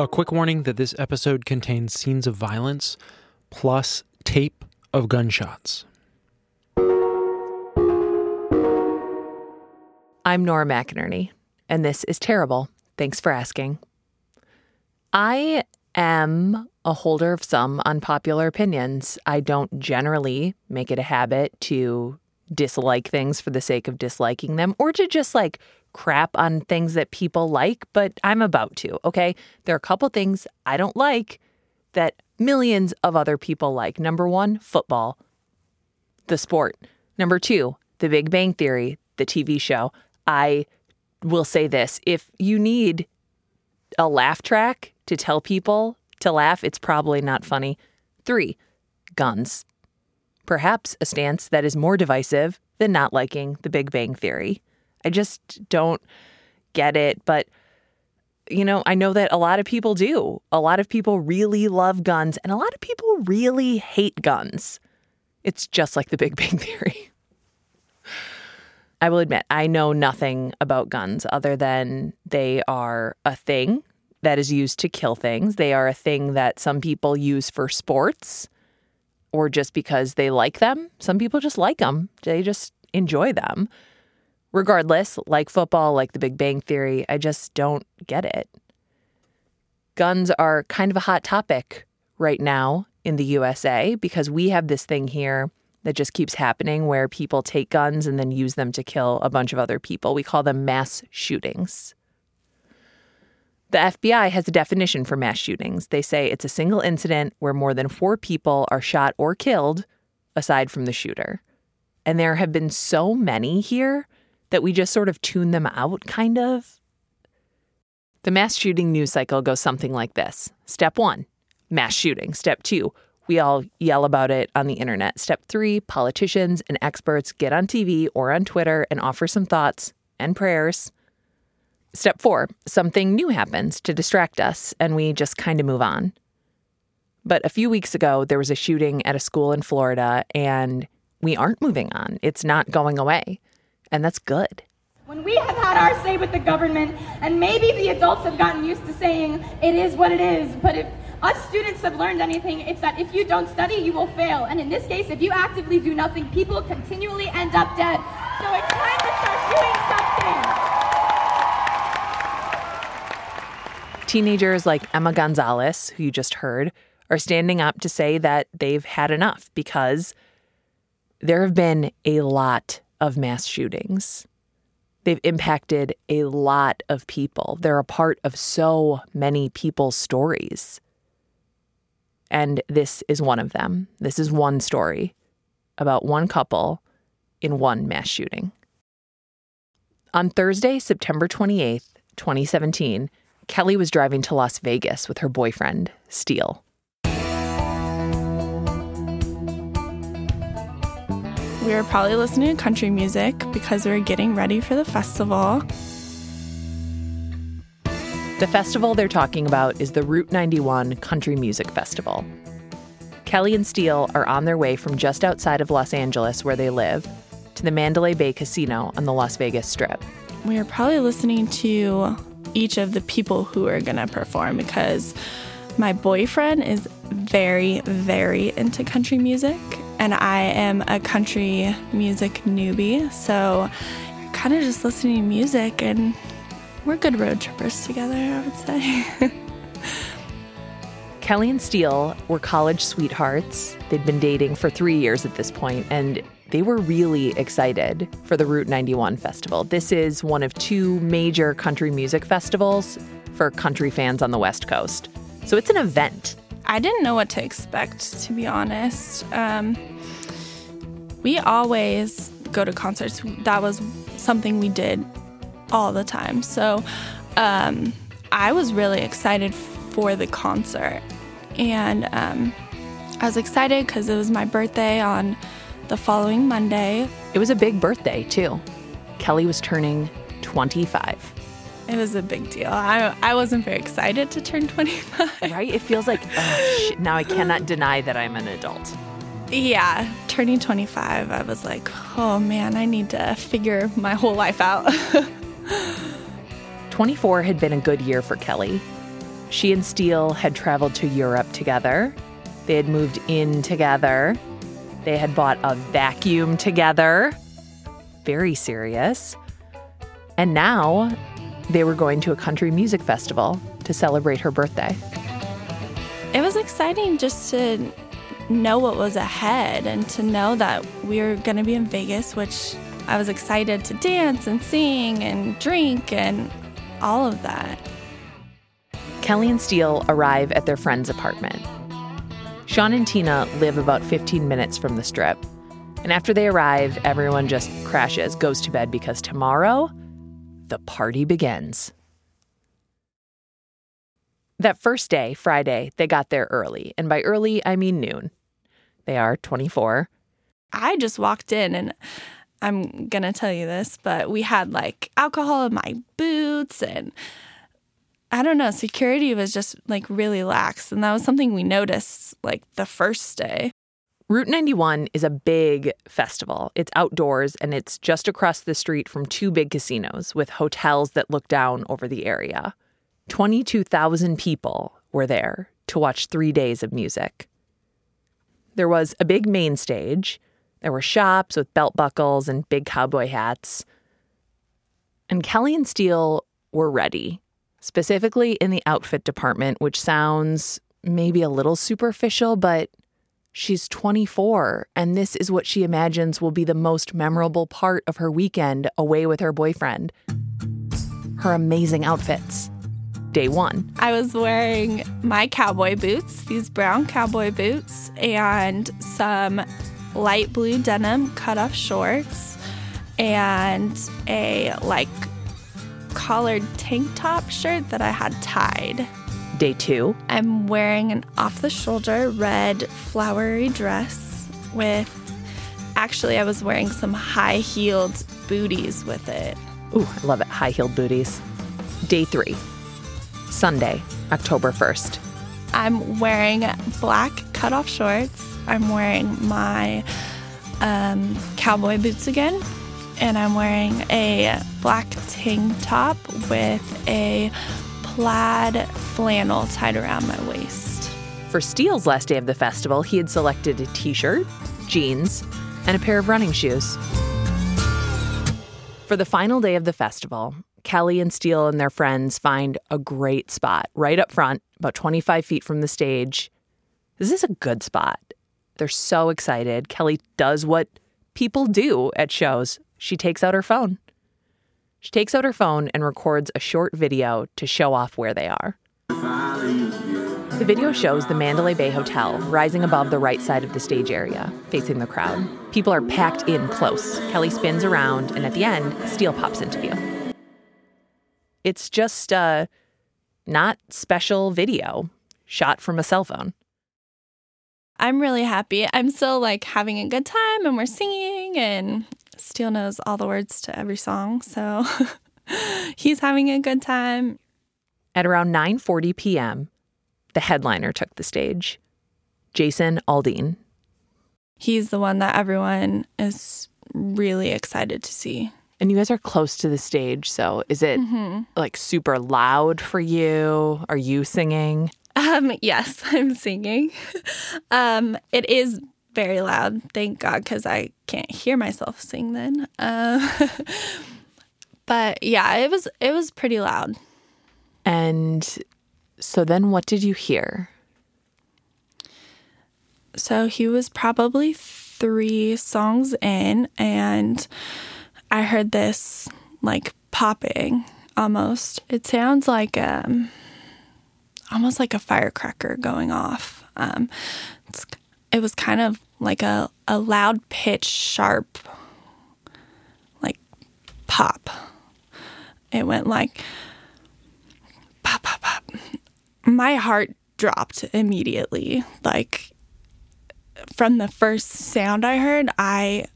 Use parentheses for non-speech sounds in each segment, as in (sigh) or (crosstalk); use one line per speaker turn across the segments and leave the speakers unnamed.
A quick warning that this episode contains scenes of violence plus tape of gunshots.
I'm Nora McInerney, and this is terrible. Thanks for asking. I am a holder of some unpopular opinions. I don't generally make it a habit to dislike things for the sake of disliking them or to just like crap on things that people like, but I'm about to, okay? There are a couple things I don't like that millions of other people like. Number one, football, the sport. Number two, The Big Bang Theory, the TV show. I will say this if you need a laugh track to tell people to laugh, it's probably not funny. Three, guns. Perhaps a stance that is more divisive than not liking the Big Bang Theory. I just don't get it, but you know, I know that a lot of people do. A lot of people really love guns, and a lot of people really hate guns. It's just like the Big (laughs) Bang Theory. I will admit, I know nothing about guns other than they are a thing that is used to kill things. They are a thing that some people use for sports or just because they like them. Some people just like them, they just enjoy them. Regardless, like football, like the Big Bang Theory, I just don't get it. Guns are kind of a hot topic right now in the USA because we have this thing here that just keeps happening where people take guns and then use them to kill a bunch of other people. We call them mass shootings. The FBI has a definition for mass shootings. They say it's a single incident where more than four people are shot or killed, aside from the shooter. And there have been so many here that we just sort of tune them out, kind of. The mass shooting news cycle goes something like this Step one, mass shooting. Step two, we all yell about it on the internet. Step three, politicians and experts get on TV or on Twitter and offer some thoughts and prayers. Step four, something new happens to distract us and we just kind of move on. But a few weeks ago, there was a shooting at a school in Florida and we aren't moving on. It's not going away and that's good.
When we have had our say with the government, and maybe the adults have gotten used to saying it is what it is, but if us students have learned anything, it's that if you don't study, you will fail. And in this case, if you actively do nothing, people continually end up dead. So it's time to start doing something.
Teenagers like Emma Gonzalez, who you just heard, are standing up to say that they've had enough because there have been a lot of mass shootings. They've impacted a lot of people. They're a part of so many people's stories. And this is one of them. This is one story about one couple in one mass shooting. On Thursday, September 28th, 2017, Kelly was driving to Las Vegas with her boyfriend, Steele.
We were probably listening to country music because we were getting ready for the festival.
The festival they're talking about is the Route 91 Country Music Festival. Kelly and Steele are on their way from just outside of Los Angeles, where they live, to the Mandalay Bay Casino on the Las Vegas Strip.
We were probably listening to each of the people who are going to perform because my boyfriend is very, very into country music and I am a country music newbie. So kind of just listening to music, and we're good road trippers together, I would say. (laughs)
Kelly and Steele were college sweethearts. They'd been dating for three years at this point, and they were really excited for the Route 91 festival. This is one of two major country music festivals for country fans on the West Coast. So it's an event.
I didn't know what to expect, to be honest. Um, we always go to concerts. That was something we did all the time. So um, I was really excited for the concert. And um, I was excited because it was my birthday on the following Monday.
It was a big birthday, too. Kelly was turning 25.
It was a big deal. I, I wasn't very excited to turn 25.
Right? It feels like, oh, shit, now I cannot deny that I'm an adult.
Yeah, turning 25, I was like, oh man, I need to figure my whole life out. (laughs)
24 had been a good year for Kelly. She and Steele had traveled to Europe together. They had moved in together. They had bought a vacuum together. Very serious. And now they were going to a country music festival to celebrate her birthday.
It was exciting just to know what was ahead and to know that we were going to be in Vegas, which I was excited to dance and sing and drink and all of that.
Kelly and Steele arrive at their friend's apartment. Sean and Tina live about 15 minutes from the strip. And after they arrive, everyone just crashes, goes to bed because tomorrow, the party begins. That first day, Friday, they got there early. And by early, I mean noon. They are 24.
I just walked in and I'm going to tell you this, but we had like alcohol in my boots and I don't know, security was just like really lax. And that was something we noticed like the first day.
Route 91 is a big festival. It's outdoors and it's just across the street from two big casinos with hotels that look down over the area. 22,000 people were there to watch three days of music. There was a big main stage. There were shops with belt buckles and big cowboy hats. And Kelly and Steele were ready, specifically in the outfit department, which sounds maybe a little superficial, but she's 24, and this is what she imagines will be the most memorable part of her weekend away with her boyfriend her amazing outfits. Day one.
I was wearing my cowboy boots, these brown cowboy boots, and some light blue denim cut off shorts, and a like collared tank top shirt that I had tied.
Day two.
I'm wearing an off the shoulder red flowery dress with actually, I was wearing some high heeled booties with it.
Ooh, I love it. High heeled booties. Day three. Sunday, October 1st.
I'm wearing black cutoff shorts. I'm wearing my um, cowboy boots again. And I'm wearing a black tank top with a plaid flannel tied around my waist.
For Steele's last day of the festival, he had selected a t shirt, jeans, and a pair of running shoes. For the final day of the festival, Kelly and Steele and their friends find a great spot right up front, about 25 feet from the stage. This is a good spot. They're so excited. Kelly does what people do at shows she takes out her phone. She takes out her phone and records a short video to show off where they are. The video shows the Mandalay Bay Hotel rising above the right side of the stage area, facing the crowd. People are packed in close. Kelly spins around, and at the end, Steele pops into view. It's just a not special video shot from a cell phone.
I'm really happy. I'm still like having a good time and we're singing and Steele knows all the words to every song, so (laughs) he's having a good time.
At around 9:40 p.m., the headliner took the stage. Jason Aldean.
He's the one that everyone is really excited to see.
And you guys are close to the stage, so is it
Mm-hmm.
like super loud for you? Are you singing?
Um, (laughs) yes, I'm singing. (laughs) um, it is very loud, thank God, because I can't hear myself sing then. Um, (laughs) but yeah, it was it was pretty loud.
And so then what did you hear?
So he was probably three songs in, and I heard this like popping almost. It sounds like um, almost like a firecracker going off. Um, it's, it was kind of like a, a loud pitch, sharp, like pop. It went like pop, pop, pop. My heart dropped immediately. Like from the first sound I heard, I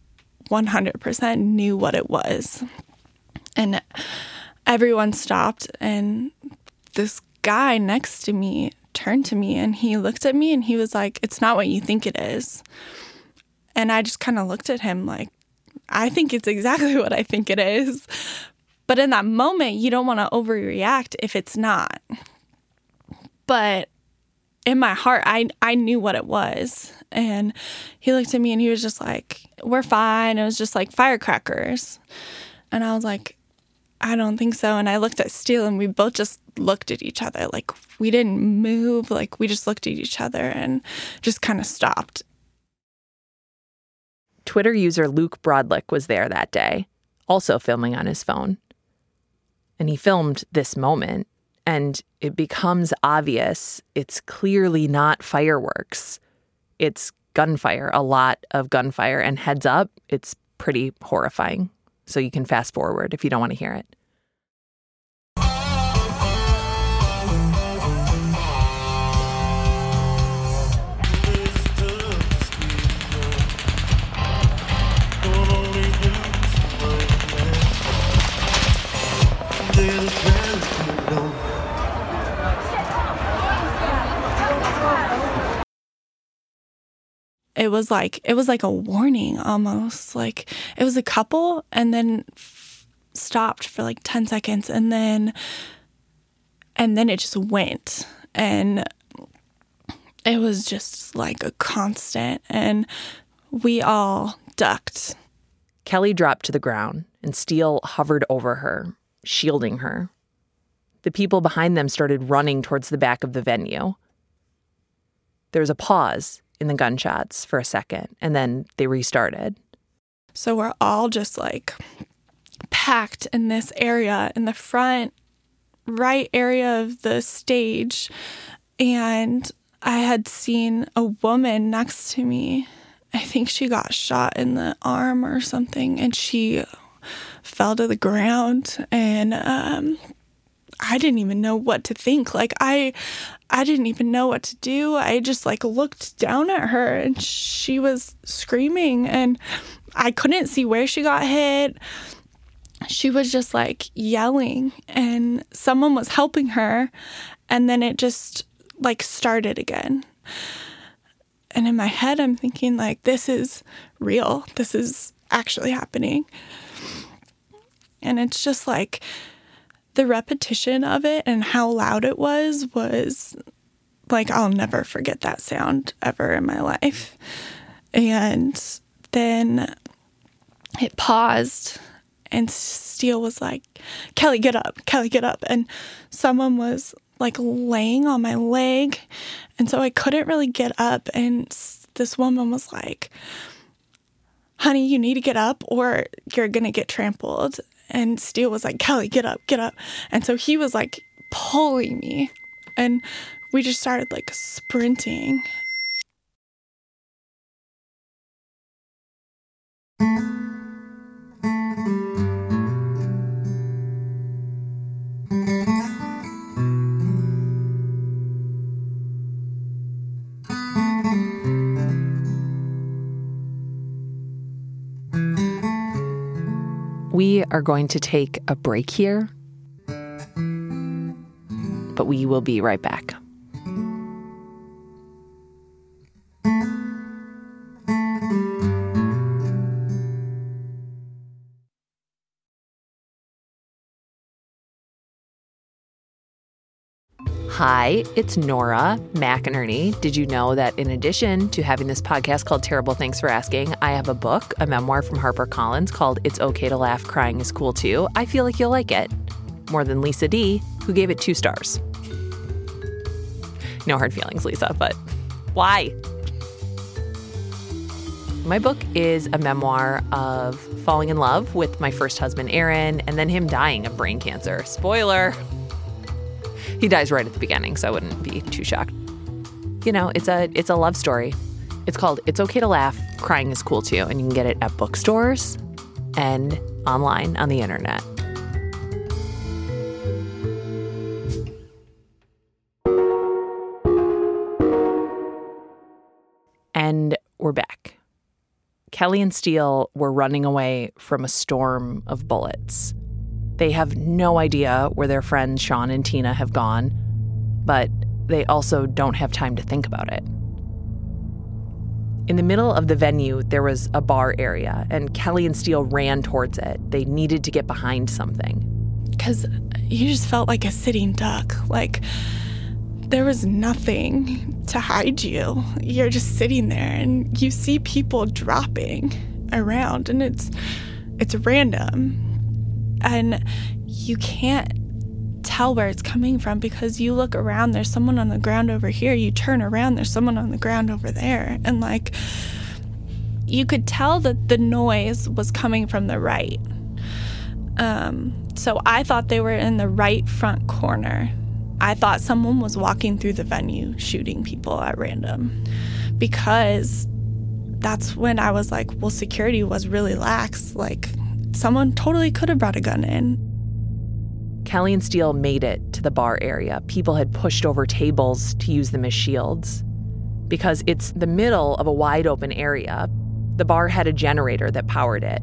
100% knew what it was. And everyone stopped, and this guy next to me turned to me and he looked at me and he was like, It's not what you think it is. And I just kind of looked at him like, I think it's exactly (laughs) what I think it is. But in that moment, you don't want to overreact if it's not. but in my heart I I knew what it was. And he looked at me and he was just like, "We're fine." It was just like firecrackers. And I was like, "I don't think so." And I looked at Steele and we both just looked at each other like we didn't move, like we just looked at each other and just kind of stopped.
Twitter user Luke Broadlick was there that day, also filming on his phone. And he filmed this moment, and it becomes obvious it's clearly not fireworks. It's gunfire, a lot of gunfire. And heads up, it's pretty horrifying. So you can fast forward if you don't want to hear it.
It was like it was like a warning almost like it was a couple and then stopped for like 10 seconds and then and then it just went and it was just like a constant and we all ducked
Kelly dropped to the ground and Steele hovered over her, shielding her. The people behind them started running towards the back of the venue. There was a pause in the gunshots for a second, and then they restarted.
So we're all just like packed in this area in the front right area of the stage. And I had seen a woman next to me. I think she got shot in the arm or something, and she fell to the ground. And um, I didn't even know what to think. Like I I didn't even know what to do. I just like looked down at her and she was screaming and I couldn't see where she got hit. She was just like yelling and someone was helping her and then it just like started again. And in my head I'm thinking like this is real. This is actually happening. And it's just like the repetition of it and how loud it was was like I'll never forget that sound ever in my life. And then it paused and Steele was like, Kelly, get up, Kelly, get up. And someone was like laying on my leg. And so I couldn't really get up. And this woman was like, honey, you need to get up or you're going to get trampled. And Steele was like, Kelly, get up, get up. And so he was like pulling me. And we just started like sprinting.
Are going to take a break here, but we will be right back. Hi, it's Nora McInerney. Did you know that in addition to having this podcast called Terrible Thanks for Asking, I have a book, a memoir from HarperCollins called It's Okay to Laugh, Crying is Cool Too? I feel like you'll like it. More than Lisa D, who gave it two stars. No hard feelings, Lisa, but why? My book is a memoir of falling in love with my first husband, Aaron, and then him dying of brain cancer. Spoiler! He dies right at the beginning, so I wouldn't be too shocked. You know, it's a it's a love story. It's called It's Okay to Laugh, Crying is Cool Too, and you can get it at bookstores and online on the internet. And we're back. Kelly and Steele were running away from a storm of bullets. They have no idea where their friends Sean and Tina have gone, but they also don't have time to think about it. In the middle of the venue, there was a bar area, and Kelly and Steele ran towards it. They needed to get behind something.
Because you just felt like a sitting duck. Like there was nothing to hide you. You're just sitting there and you see people dropping around and it's it's random. And you can't tell where it's coming from because you look around, there's someone on the ground over here. You turn around, there's someone on the ground over there. And like, you could tell that the noise was coming from the right. Um, so I thought they were in the right front corner. I thought someone was walking through the venue shooting people at random because that's when I was like, well, security was really lax. Like, someone totally could have brought a gun in.
Kelly and Steele made it to the bar area. People had pushed over tables to use them as shields. Because it's the middle of a wide open area, the bar had a generator that powered it.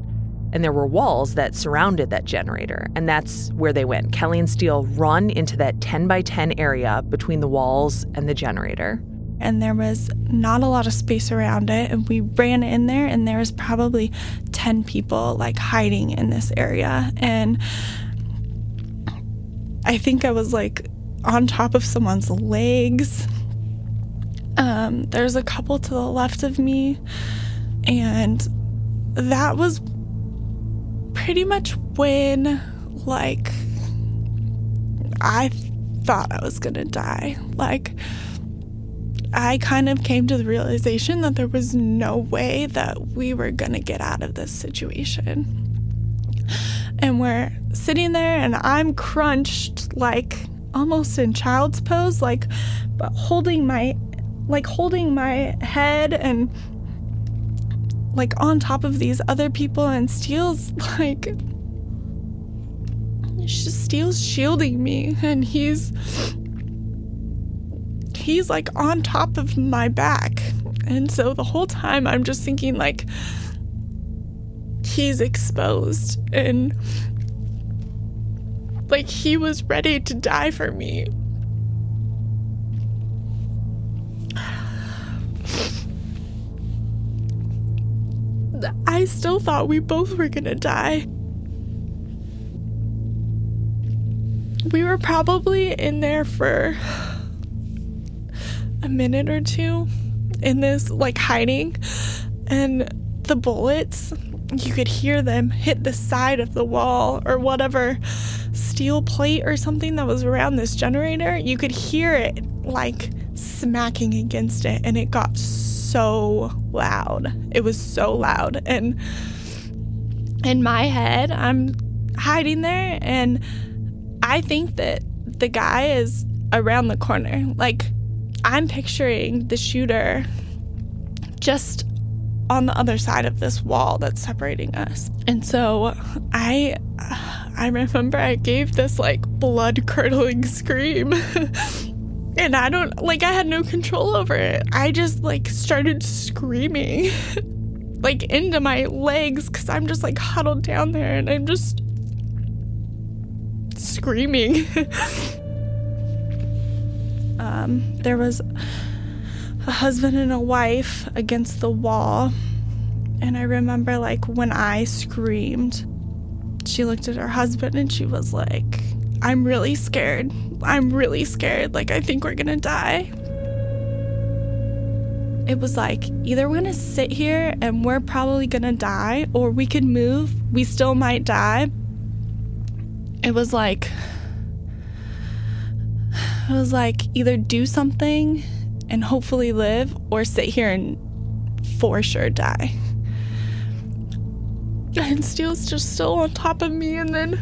And there were walls that surrounded that generator. And that's where they went. Kelly and Steele run into that 10 by 10 area between the walls and the generator.
And there was not a lot of space around it. And we ran in there, and there was probably 10 people like hiding in this area. And I think I was like on top of someone's legs. Um, there's a couple to the left of me, and that was pretty much when, like, I thought I was gonna die. Like, I kind of came to the realization that there was no way that we were gonna get out of this situation. And we're sitting there and I'm crunched like almost in child's pose like but holding my like holding my head and like on top of these other people and Steele's (laughs) like Steele's shielding me and he's he's like on top of my back and so the whole time I'm just thinking like he's exposed and like he was ready to die for me. I still thought we both were gonna die. We were probably in there for a minute or two in this, like hiding, and the bullets you could hear them hit the side of the wall or whatever steel plate or something that was around this generator. You could hear it like smacking against it, and it got so loud. It was so loud. And in my head, I'm hiding there, and I think that the guy is around the corner. Like, I'm picturing the shooter just on the other side of this wall that's separating us. And so I I remember I gave this like blood curdling scream. (laughs) and I don't like I had no control over it. I just like started screaming (laughs) like into my legs cuz I'm just like huddled down there and I'm just screaming. (laughs) um there was a husband and a wife against the wall. And I remember, like, when I screamed, she looked at her husband and she was like, I'm really scared. I'm really scared. Like, I think we're gonna die. It was like, either we're gonna sit here and we're probably gonna die, or we could move, we still might die. It was like, it was like either do something and hopefully live or sit here and for sure die. And Steele's just still on top of me, and then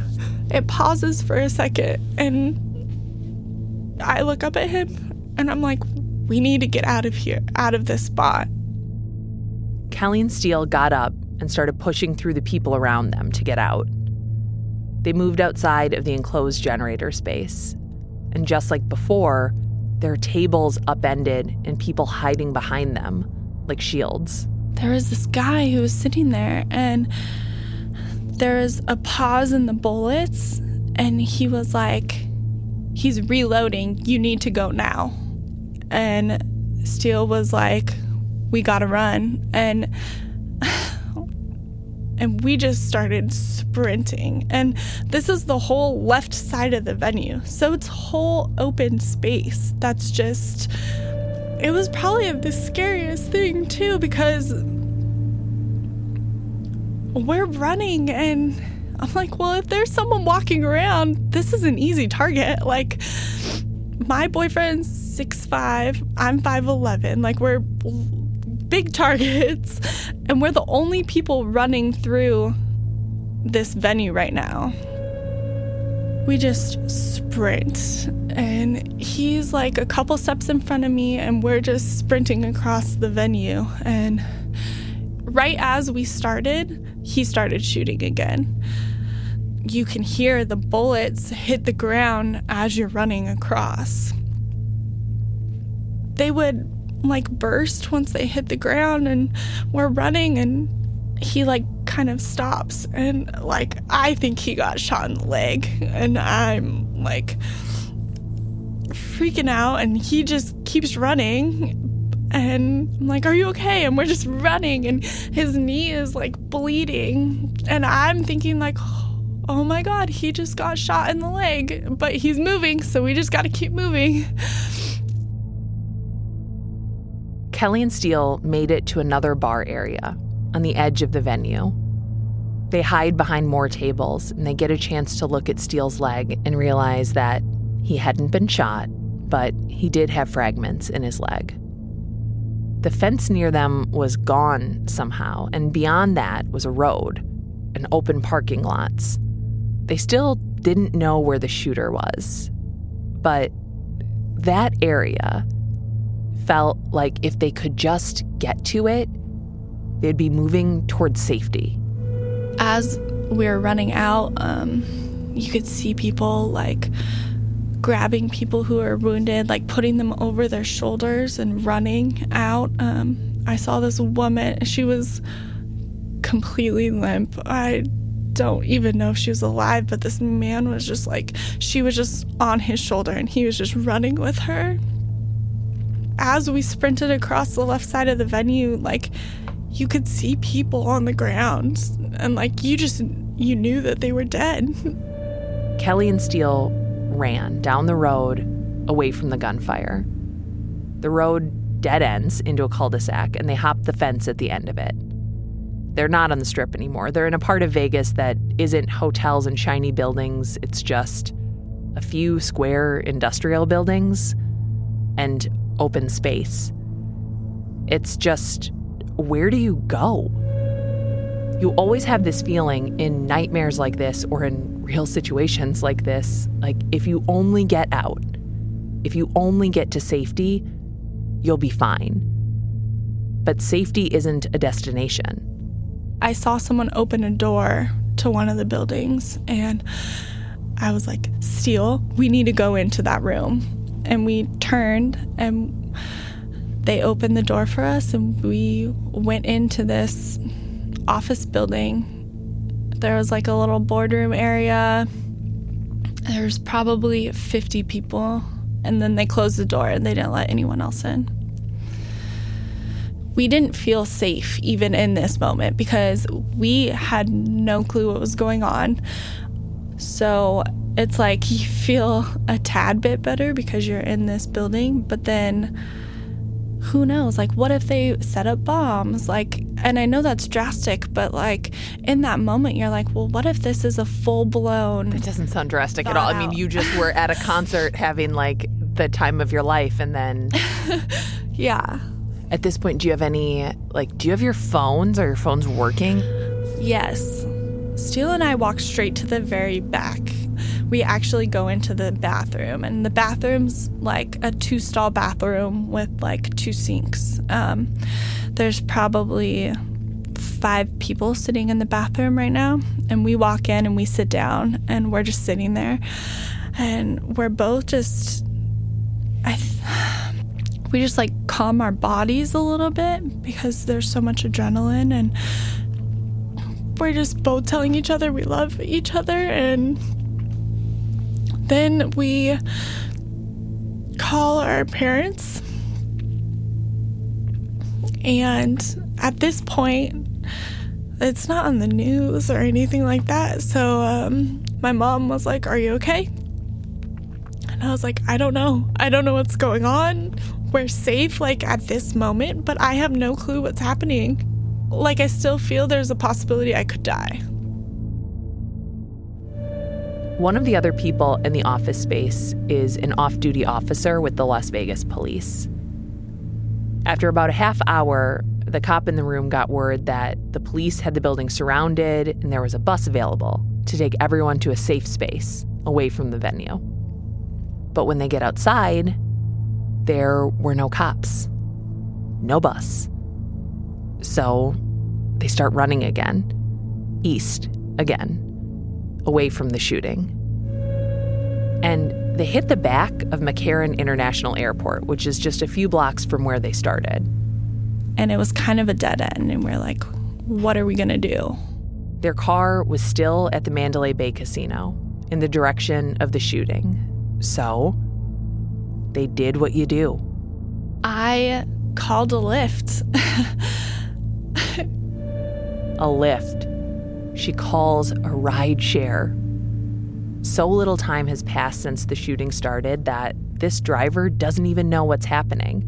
it pauses for a second, and I look up at him, and I'm like, we need to get out of here, out of this spot.
Kelly and Steele got up and started pushing through the people around them to get out. They moved outside of the enclosed generator space. And just like before, there are tables upended and people hiding behind them like shields.
There was this guy who was sitting there, and there was a pause in the bullets, and he was like, He's reloading. You need to go now. And Steele was like, We gotta run. And and we just started sprinting. And this is the whole left side of the venue. So it's whole open space that's just it was probably the scariest thing too because we're running and I'm like, well, if there's someone walking around, this is an easy target. Like my boyfriend's six five, I'm 5'11. Like we're big targets (laughs) and we're the only people running through this venue right now. We just sprint, and he's like a couple steps in front of me, and we're just sprinting across the venue. And right as we started, he started shooting again. You can hear the bullets hit the ground as you're running across. They would like burst once they hit the ground, and we're running, and he like kind of stops and like I think he got shot in the leg and I'm like freaking out and he just keeps running and I'm like, Are you okay? And we're just running and his knee is like bleeding. And I'm thinking like oh my god, he just got shot in the leg. But he's moving, so we just gotta keep moving.
Kelly and Steele made it to another bar area on the edge of the venue. They hide behind more tables and they get a chance to look at Steele's leg and realize that he hadn't been shot, but he did have fragments in his leg. The fence near them was gone somehow, and beyond that was a road and open parking lots. They still didn't know where the shooter was, but that area felt like if they could just get to it, they'd be moving towards safety.
As we were running out, um, you could see people like grabbing people who are wounded, like putting them over their shoulders and running out. Um, I saw this woman, she was completely limp. I don't even know if she was alive, but this man was just like, she was just on his shoulder and he was just running with her. As we sprinted across the left side of the venue, like you could see people on the ground and like you just you knew that they were dead. (laughs)
Kelly and Steele ran down the road away from the gunfire. The road dead ends into a cul-de-sac and they hop the fence at the end of it. They're not on the strip anymore. They're in a part of Vegas that isn't hotels and shiny buildings. It's just a few square industrial buildings and open space. It's just where do you go? You always have this feeling in nightmares like this or in real situations like this like, if you only get out, if you only get to safety, you'll be fine. But safety isn't a destination.
I saw someone open a door to one of the buildings and I was like, Steele, we need to go into that room. And we turned and they opened the door for us and we went into this office building. There was like a little boardroom area. There's probably 50 people. And then they closed the door and they didn't let anyone else in. We didn't feel safe even in this moment because we had no clue what was going on. So it's like you feel a tad bit better because you're in this building, but then who knows? Like, what if they set up bombs? Like, and I know that's drastic, but like in that moment, you're like, well, what if this is a full blown.
It doesn't sound drastic at all. I mean, you just were at a concert having like the time of your life, and then. (laughs)
yeah.
At this point, do you have any, like, do you have your phones? Are your phones working?
Yes. Steele and I walk straight to the very back we actually go into the bathroom, and the bathroom's like a two stall bathroom with like two sinks. Um, there's probably five people sitting in the bathroom right now, and we walk in and we sit down, and we're just sitting there, and we're both just, I. Th- we just like calm our bodies a little bit because there's so much adrenaline and we're just both telling each other we love each other and then we call our parents. And at this point, it's not on the news or anything like that. So um, my mom was like, Are you okay? And I was like, I don't know. I don't know what's going on. We're safe, like at this moment, but I have no clue what's happening. Like, I still feel there's a possibility I could die.
One of the other people in the office space is an off duty officer with the Las Vegas police. After about a half hour, the cop in the room got word that the police had the building surrounded and there was a bus available to take everyone to a safe space away from the venue. But when they get outside, there were no cops, no bus. So they start running again, east again, away from the shooting. And they hit the back of McCarran International Airport, which is just a few blocks from where they started.
And it was kind of a dead end, and we're like, what are we gonna do?
Their car was still at the Mandalay Bay Casino in the direction of the shooting. So they did what you do.
I called a Lyft. (laughs)
a Lyft. She calls a ride share. So little time has passed since the shooting started that this driver doesn't even know what's happening.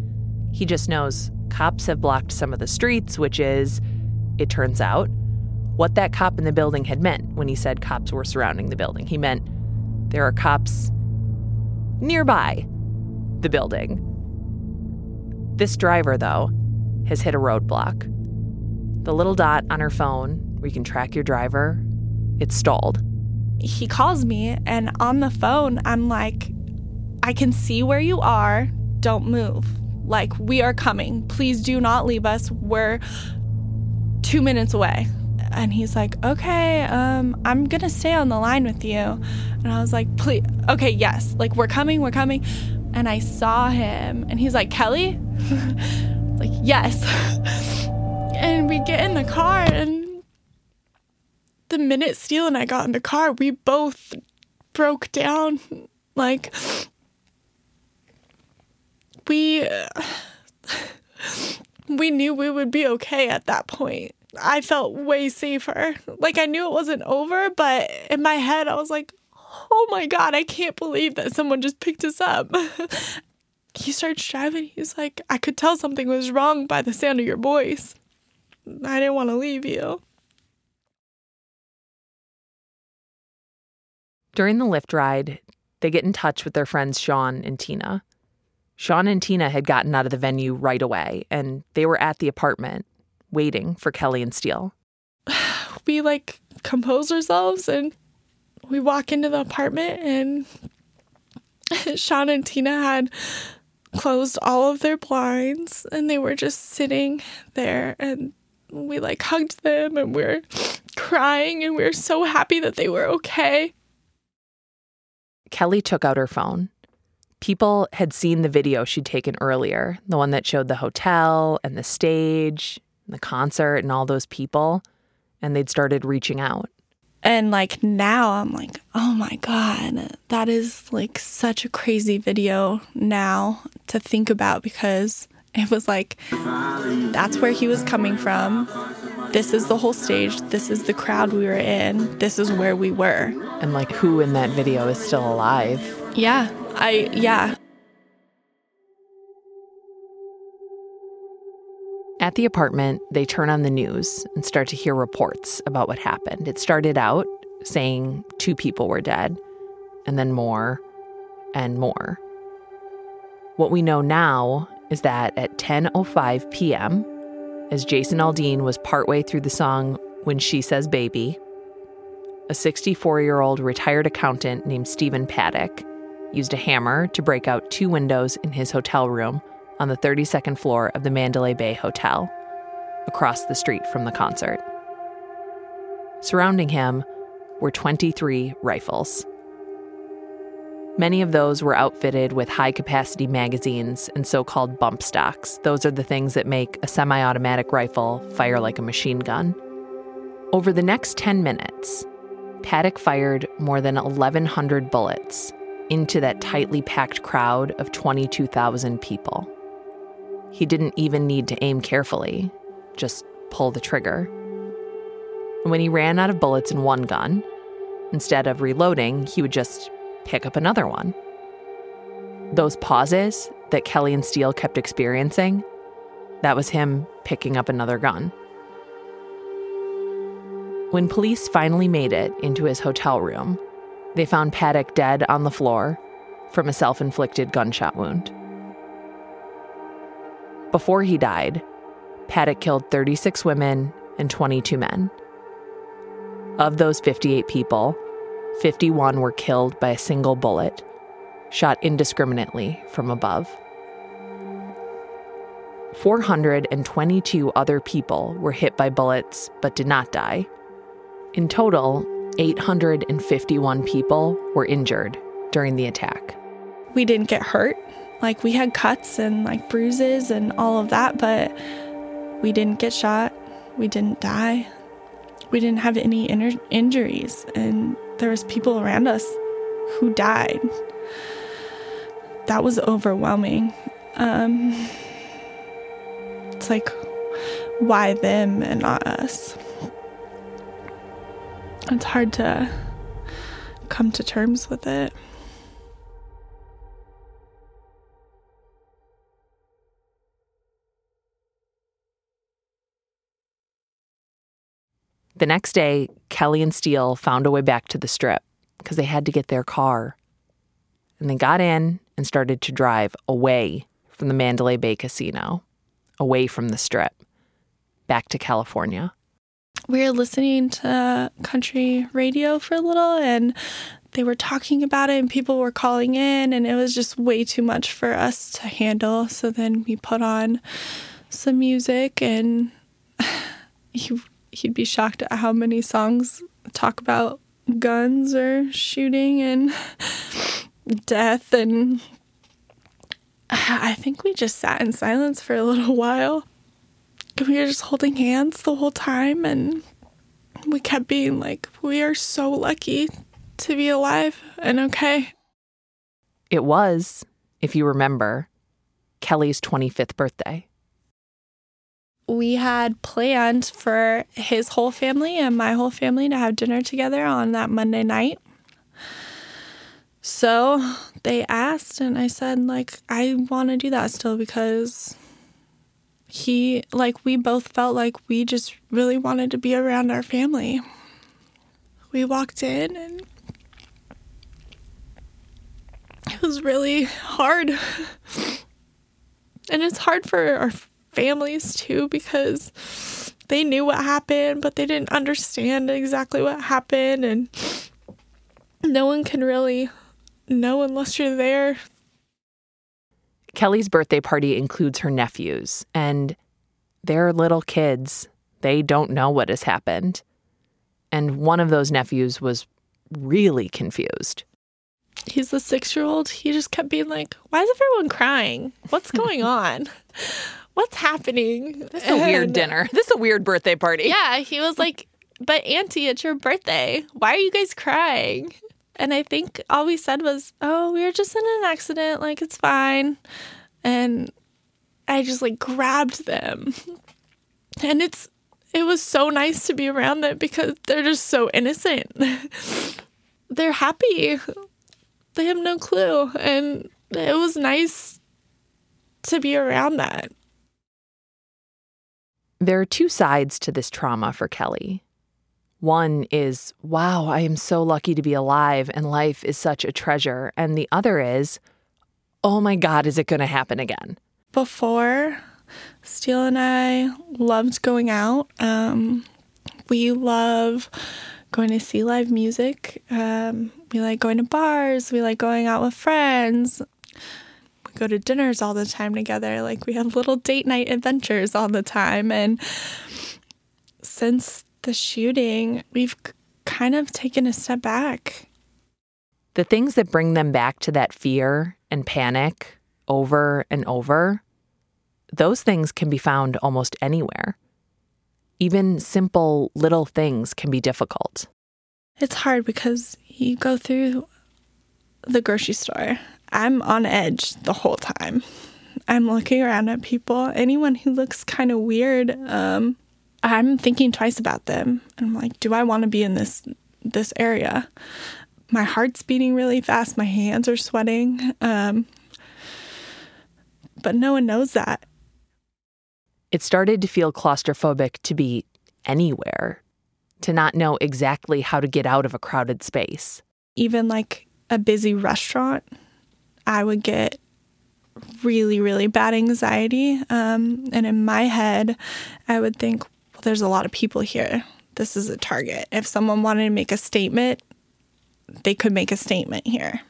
He just knows cops have blocked some of the streets, which is, it turns out, what that cop in the building had meant when he said cops were surrounding the building. He meant there are cops nearby the building. This driver, though, has hit a roadblock. The little dot on her phone where you can track your driver, it's stalled.
He calls me, and on the phone, I'm like, I can see where you are. Don't move. Like, we are coming. Please do not leave us. We're two minutes away. And he's like, okay, um, I'm gonna stay on the line with you. And I was like, please, okay, yes, like we're coming, we're coming. And I saw him, and he's like, Kelly? (laughs) like, yes. (laughs) and we get in the car, and the minute Steele and I got in the car, we both broke down. Like, we. (sighs) we knew we would be okay at that point. I felt way safer. Like I knew it wasn't over, but in my head, I was like, oh my God, I can't believe that someone just picked us up. (laughs) he starts driving. He's like, I could tell something was wrong by the sound of your voice. I didn't want to leave you.
During the Lyft ride, they get in touch with their friends Sean and Tina. Sean and Tina had gotten out of the venue right away, and they were at the apartment waiting for Kelly and Steele. (sighs)
We like compose ourselves and we walk into the apartment, and (laughs) Sean and Tina had closed all of their blinds and they were just sitting there and we like hugged them and we are crying and we are so happy that they were okay.
Kelly took out her phone. People had seen the video she'd taken earlier, the one that showed the hotel and the stage, and the concert, and all those people, and they'd started reaching out.
And like now I'm like, oh my God, that is like such a crazy video now to think about because it was like, that's where he was coming from. This is the whole stage. This is the crowd we were in. This is where we were.
And like, who in that video is still alive?
Yeah. I, yeah.
At the apartment, they turn on the news and start to hear reports about what happened. It started out saying two people were dead, and then more and more. What we know now is that at 10:05 p.m., as Jason Aldean was partway through the song When She Says Baby, a 64-year-old retired accountant named Stephen Paddock used a hammer to break out two windows in his hotel room on the 32nd floor of the Mandalay Bay Hotel, across the street from the concert. Surrounding him were 23 rifles. Many of those were outfitted with high capacity magazines and so called bump stocks. Those are the things that make a semi automatic rifle fire like a machine gun. Over the next 10 minutes, Paddock fired more than 1,100 bullets into that tightly packed crowd of 22,000 people. He didn't even need to aim carefully, just pull the trigger. When he ran out of bullets in one gun, instead of reloading, he would just pick up another one. Those pauses that Kelly and Steele kept experiencing, that was him picking up another gun. When police finally made it into his hotel room, they found Paddock dead on the floor from a self inflicted gunshot wound. Before he died, Paddock killed 36 women and 22 men. Of those 58 people, 51 were killed by a single bullet, shot indiscriminately from above. 422 other people were hit by bullets but did not die. In total, 851 people were injured during the attack.
We didn't get hurt. Like we had cuts and like bruises and all of that, but we didn't get shot. We didn't die. We didn't have any inner injuries and there was people around us who died. That was overwhelming. Um, it's like why them and not us? It's hard to come to terms with it.
The next day, Kelly and Steele found a way back to the strip because they had to get their car. And they got in and started to drive away from the Mandalay Bay Casino, away from the strip, back to California.
We were listening to country radio for a little and they were talking about it and people were calling in and it was just way too much for us to handle. So then we put on some music and (laughs) he he'd be shocked at how many songs talk about guns or shooting and (laughs) death and I think we just sat in silence for a little (laughs) while. We were just holding hands the whole time and we kept being like, we are so lucky to be alive and okay.
It was, if you remember, Kelly's 25th birthday
we had planned for his whole family and my whole family to have dinner together on that Monday night. So they asked, and I said, like, I want to do that still because he, like, we both felt like we just really wanted to be around our family. We walked in, and it was really hard. (laughs) and it's hard for our families too because they knew what happened, but they didn't understand exactly what happened. And no one can really know unless you're there.
Kelly's birthday party includes her nephews, and they're little kids. They don't know what has happened. And one of those nephews was really confused.
He's the six year old. He just kept being like, Why is everyone crying? What's (laughs) going on? What's happening?
This is a weird dinner. (laughs) This is a weird birthday party.
Yeah, he was like, but Auntie, it's your birthday. Why are you guys crying? And I think all we said was, oh, we were just in an accident. Like, it's fine. And I just like grabbed them. And it's, it was so nice to be around them because they're just so innocent. (laughs) they're happy. They have no clue. And it was nice to be around that.
There are two sides to this trauma for Kelly. One is, wow, I am so lucky to be alive and life is such a treasure. And the other is, oh my God, is it going to happen again?
Before, Steele and I loved going out. Um, we love going to see live music. Um, we like going to bars. We like going out with friends go to dinners all the time together. Like we have little date night adventures all the time. And since the shooting, we've kind of taken a step back.
The things that bring them back to that fear and panic over and over, those things can be found almost anywhere. Even simple little things can be difficult.
It's hard because you go through the grocery store I'm on edge the whole time. I'm looking around at people. Anyone who looks kind of weird, um, I'm thinking twice about them. I'm like, do I want to be in this this area? My heart's beating really fast. My hands are sweating. Um, but no one knows that.
It started to feel claustrophobic to be anywhere, to not know exactly how to get out of a crowded space.
Even like a busy restaurant, I would get really, really bad anxiety. Um, and in my head, I would think, well, there's a lot of people here. This is a target. If someone wanted to make a statement, they could make a statement here.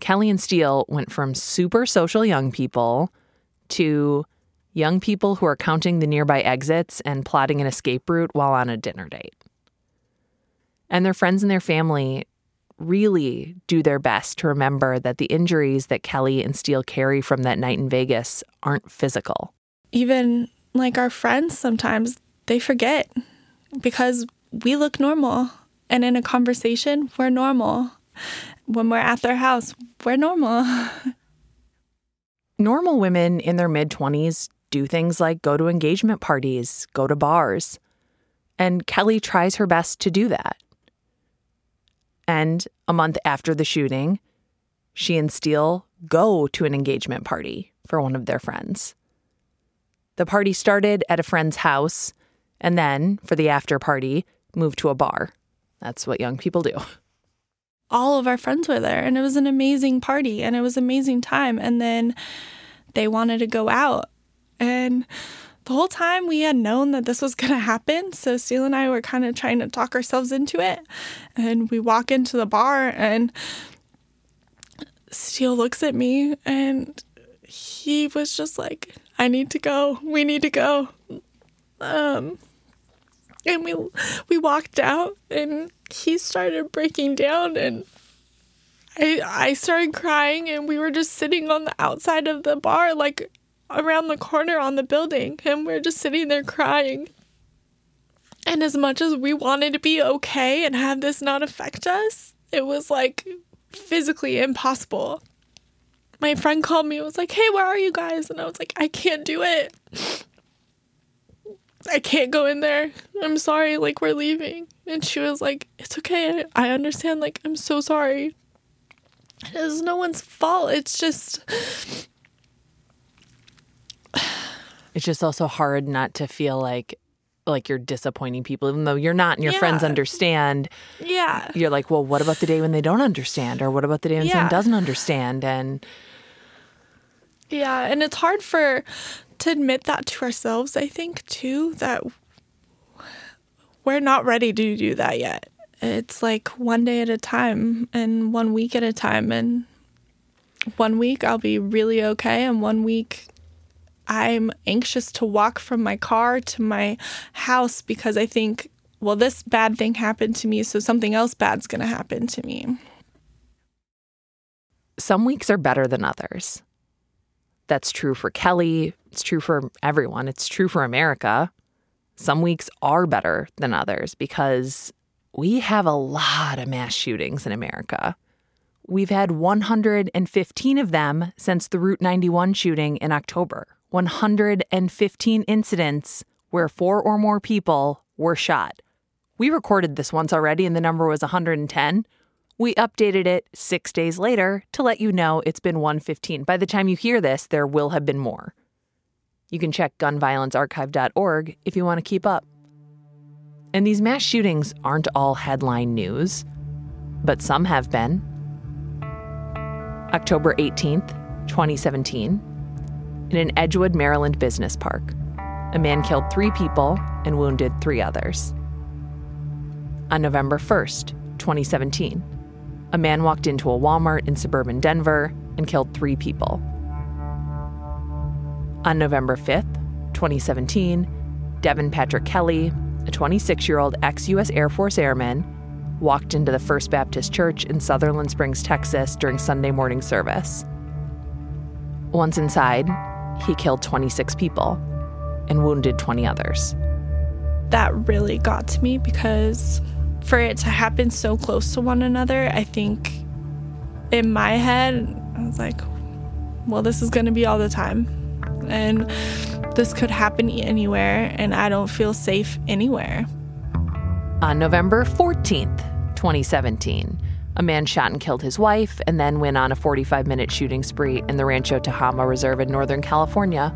Kelly and Steele went from super social young people to young people who are counting the nearby exits and plotting an escape route while on a dinner date. And their friends and their family really do their best to remember that the injuries that Kelly and Steele carry from that night in Vegas aren't physical.
Even like our friends, sometimes they forget because we look normal. And in a conversation, we're normal. When we're at their house, we're normal. (laughs)
Normal women in their mid 20s do things like go to engagement parties, go to bars. And Kelly tries her best to do that. And a month after the shooting, she and Steele go to an engagement party for one of their friends. The party started at a friend's house and then, for the after party, moved to a bar. That's what young people do.
All of our friends were there, and it was an amazing party and it was an amazing time. And then they wanted to go out. And the whole time we had known that this was (laughs) going to happen. So Steele and I were kind of trying to talk ourselves into it. And we walk into the bar, and Steele looks at me, and he was just like, I need to go. We need to go. Um, and we we walked out, and he started breaking down, and I I started crying, and we were just sitting on the outside of the bar, like around the corner on the building, and we're just sitting there crying. And as much as we wanted to be okay and have this not affect us, it was like physically impossible. My friend called me and was like, Hey, where are you guys? And I was like, I can't do it. I can't go in there. I'm sorry, like, we're leaving. And she was like, It's okay. I understand. Like, I'm so sorry. It's no one's fault. It's just (sighs)
it's just also hard not to feel like like you're disappointing people even though you're not and your yeah. friends understand.
Yeah.
You're like well what about the day when they don't understand? Or what about the day when yeah. someone doesn't understand? And
yeah and it's hard for to admit that to ourselves i think too that we're not ready to do that yet. It's like one day at a time and one week at a time and one week i'll be really okay and one week I'm anxious to walk from my car to my house because I think, well, this bad thing happened to me, so something else bad's going to happen to me.
Some weeks are better than others. That's true for Kelly. It's true for everyone. It's true for America. Some weeks are better than others because we have a lot of mass shootings in America. We've had 115 of them since the Route 91 shooting in October. 115 incidents where four or more people were shot. We recorded this once already and the number was 110. We updated it six days later to let you know it's been 115. By the time you hear this, there will have been more. You can check gunviolencearchive.org if you want to keep up. And these mass shootings aren't all headline news, but some have been. October 18th, 2017 in an Edgewood, Maryland business park. A man killed three people and wounded three others. On November 1st, 2017, a man walked into a Walmart in suburban Denver and killed three people. On November 5th, 2017, Devin Patrick Kelley, a 26 year old ex US Air Force airman, walked into the First Baptist Church in Sutherland Springs, Texas during Sunday morning service. Once inside, he killed 26 people and wounded 20 others.
That really got to me because for it to happen so close to one another, I think in my head, I was like, well, this is going to be all the time. And this could happen anywhere, and I don't feel safe anywhere.
On November 14th, 2017, a man shot and killed his wife and then went on a 45 minute shooting spree in the Rancho Tehama Reserve in Northern California.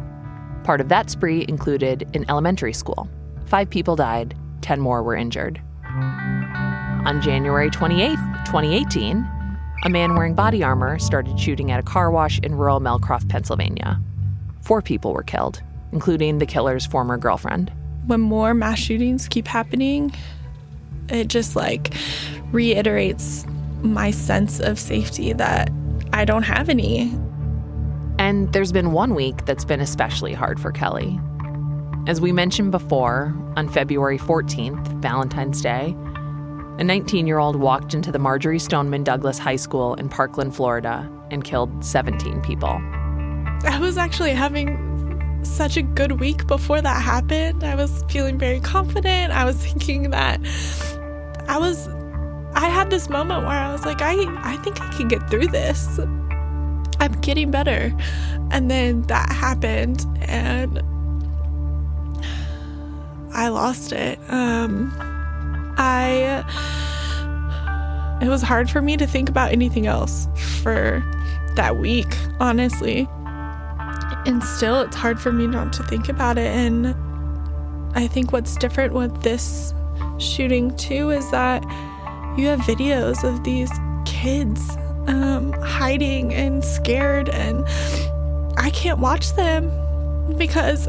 Part of that spree included an elementary school. Five people died, 10 more were injured. On January 28, 2018, a man wearing body armor started shooting at a car wash in rural Melcroft, Pennsylvania. Four people were killed, including the killer's former girlfriend.
When more mass shootings keep happening, it just like reiterates my sense of safety that I don't have any.
And there's been one week that's been especially hard for Kelly. As we mentioned before, on February 14th, Valentine's Day, a 19 year old walked into the Marjory Stoneman Douglas High School in Parkland, Florida, and killed 17 people.
I was actually having such a good week before that happened. I was feeling very confident. I was thinking that I was I had this moment where I was like, I, I think I can get through this. I'm getting better. And then that happened and I lost it. Um, I, it was hard for me to think about anything else for that week, honestly. And still, it's hard for me not to think about it. And I think what's different with this shooting, too, is that you have videos of these kids um, hiding and scared, and I can't watch them because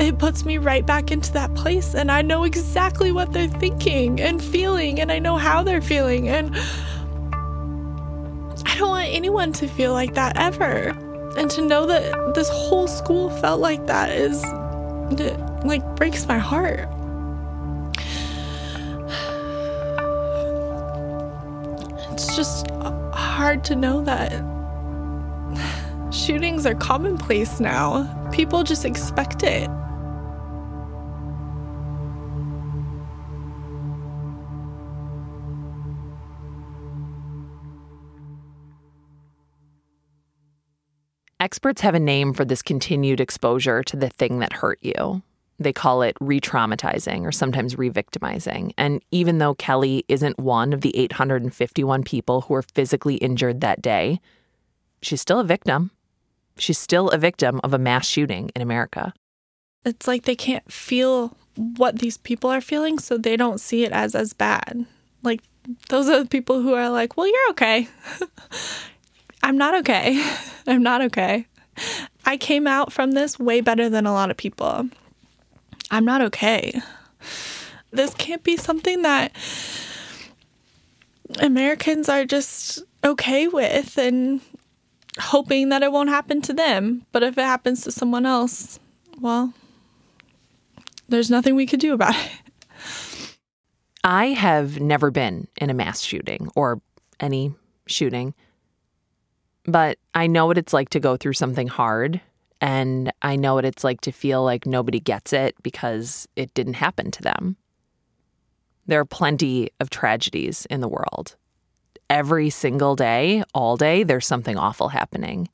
it puts me right back into that place, and I know exactly what they're thinking and feeling, and I know how they're feeling, and I don't want anyone to feel like that ever. And to know that this whole school felt like that is, like, breaks my heart. Just hard to know that shootings are commonplace now. People just expect it.
Experts have a name for this continued exposure to the thing that hurt you. They call it re traumatizing or sometimes re victimizing. And even though Kelly isn't one of the 851 people who were physically injured that day, she's still a victim. She's still a victim of a mass shooting in America.
It's like they can't feel what these people are feeling, so they don't see it as as bad. Like, those are the people who are like, well, you're okay. (laughs) I'm not okay. (laughs) I'm not okay. I came out from this way better than a lot of people. I'm not okay. This can't be something that Americans are just okay with and hoping that it won't happen to them. But if it happens to someone else, well, there's nothing we could do about it.
I have never been in a mass shooting or any shooting, but I know what it's like to go through something hard and I know what it's like to feel like nobody gets it because it didn't happen to them. There are plenty of tragedies in the world. Every single day, all day, there's something awful happening.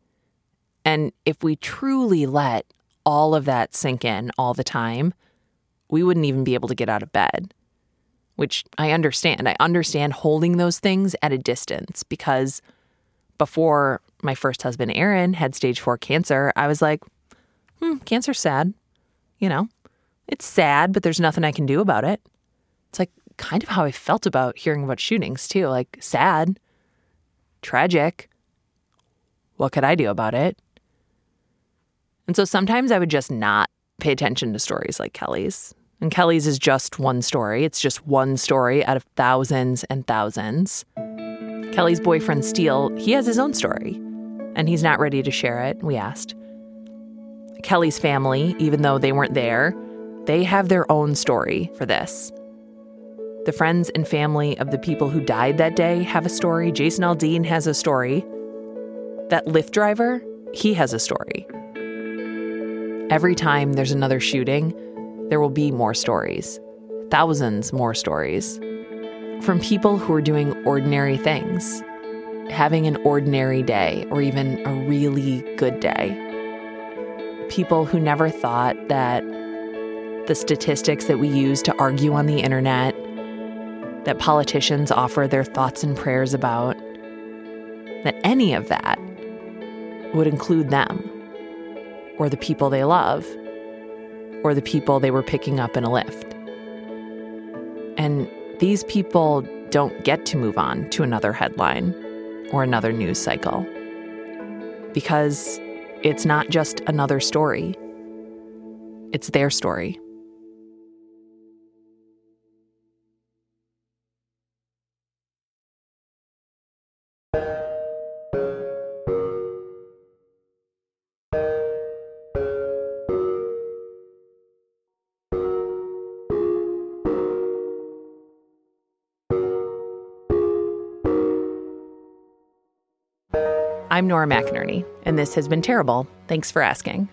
And if we truly let all of that sink in all the time, we wouldn't even be able to get out of bed. Which I understand. I understand holding those things at a distance because before my first husband, Aaron, had stage four cancer, I was like, hmm, cancer's sad. You know, it's sad, but there's nothing I can do about it. It's like kind of how I felt about hearing about shootings, too. Like, sad, tragic. What could I do about it? And so sometimes I would just not pay attention to stories like Kelly's. And Kelly's is just one story, it's just one story out of thousands and thousands. Kelly's boyfriend, Steele, he has his own story, and he's not ready to share it, we asked. Kelly's family, even though they weren't there, they have their own story for this. The friends and family of the people who died that day have a story. Jason Aldean has a story. That Lyft driver, he has a story. Every time there's another shooting, there will be more stories, thousands more stories from people who are doing ordinary things, having an ordinary day or even a really good day. people who never thought that the statistics that we use to argue on the internet, that politicians offer their thoughts and prayers about, that any of that would include them or the people they love or the people they were picking up in a Lyft. And these people don't get to move on to another headline or another news cycle because it's not just another story, it's their story. I'm Nora McInerney, and this has been terrible. Thanks for asking.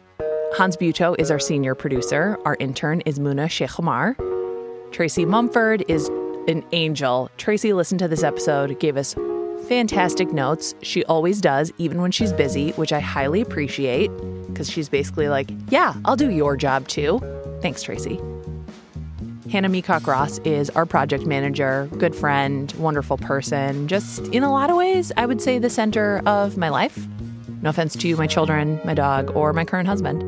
Hans Buetow is our senior producer. Our intern is Muna Sheikh Tracy Mumford is an angel. Tracy listened to this episode, gave us fantastic notes. She always does, even when she's busy, which I highly appreciate because she's basically like, Yeah, I'll do your job too. Thanks, Tracy. Hannah Meacock Ross is our project manager, good friend, wonderful person. Just in a lot of ways, I would say the center of my life. No offense to you, my children, my dog, or my current husband.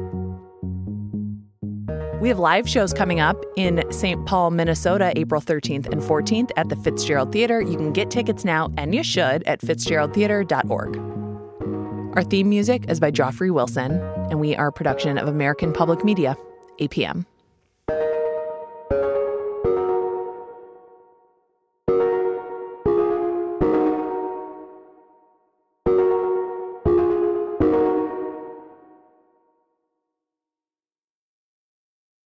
We have live shows coming up in St. Paul, Minnesota, April 13th and 14th at the Fitzgerald Theater. You can get tickets now, and you should, at fitzgeraldtheater.org. Our theme music is by Joffrey Wilson, and we are a production of American Public Media, APM.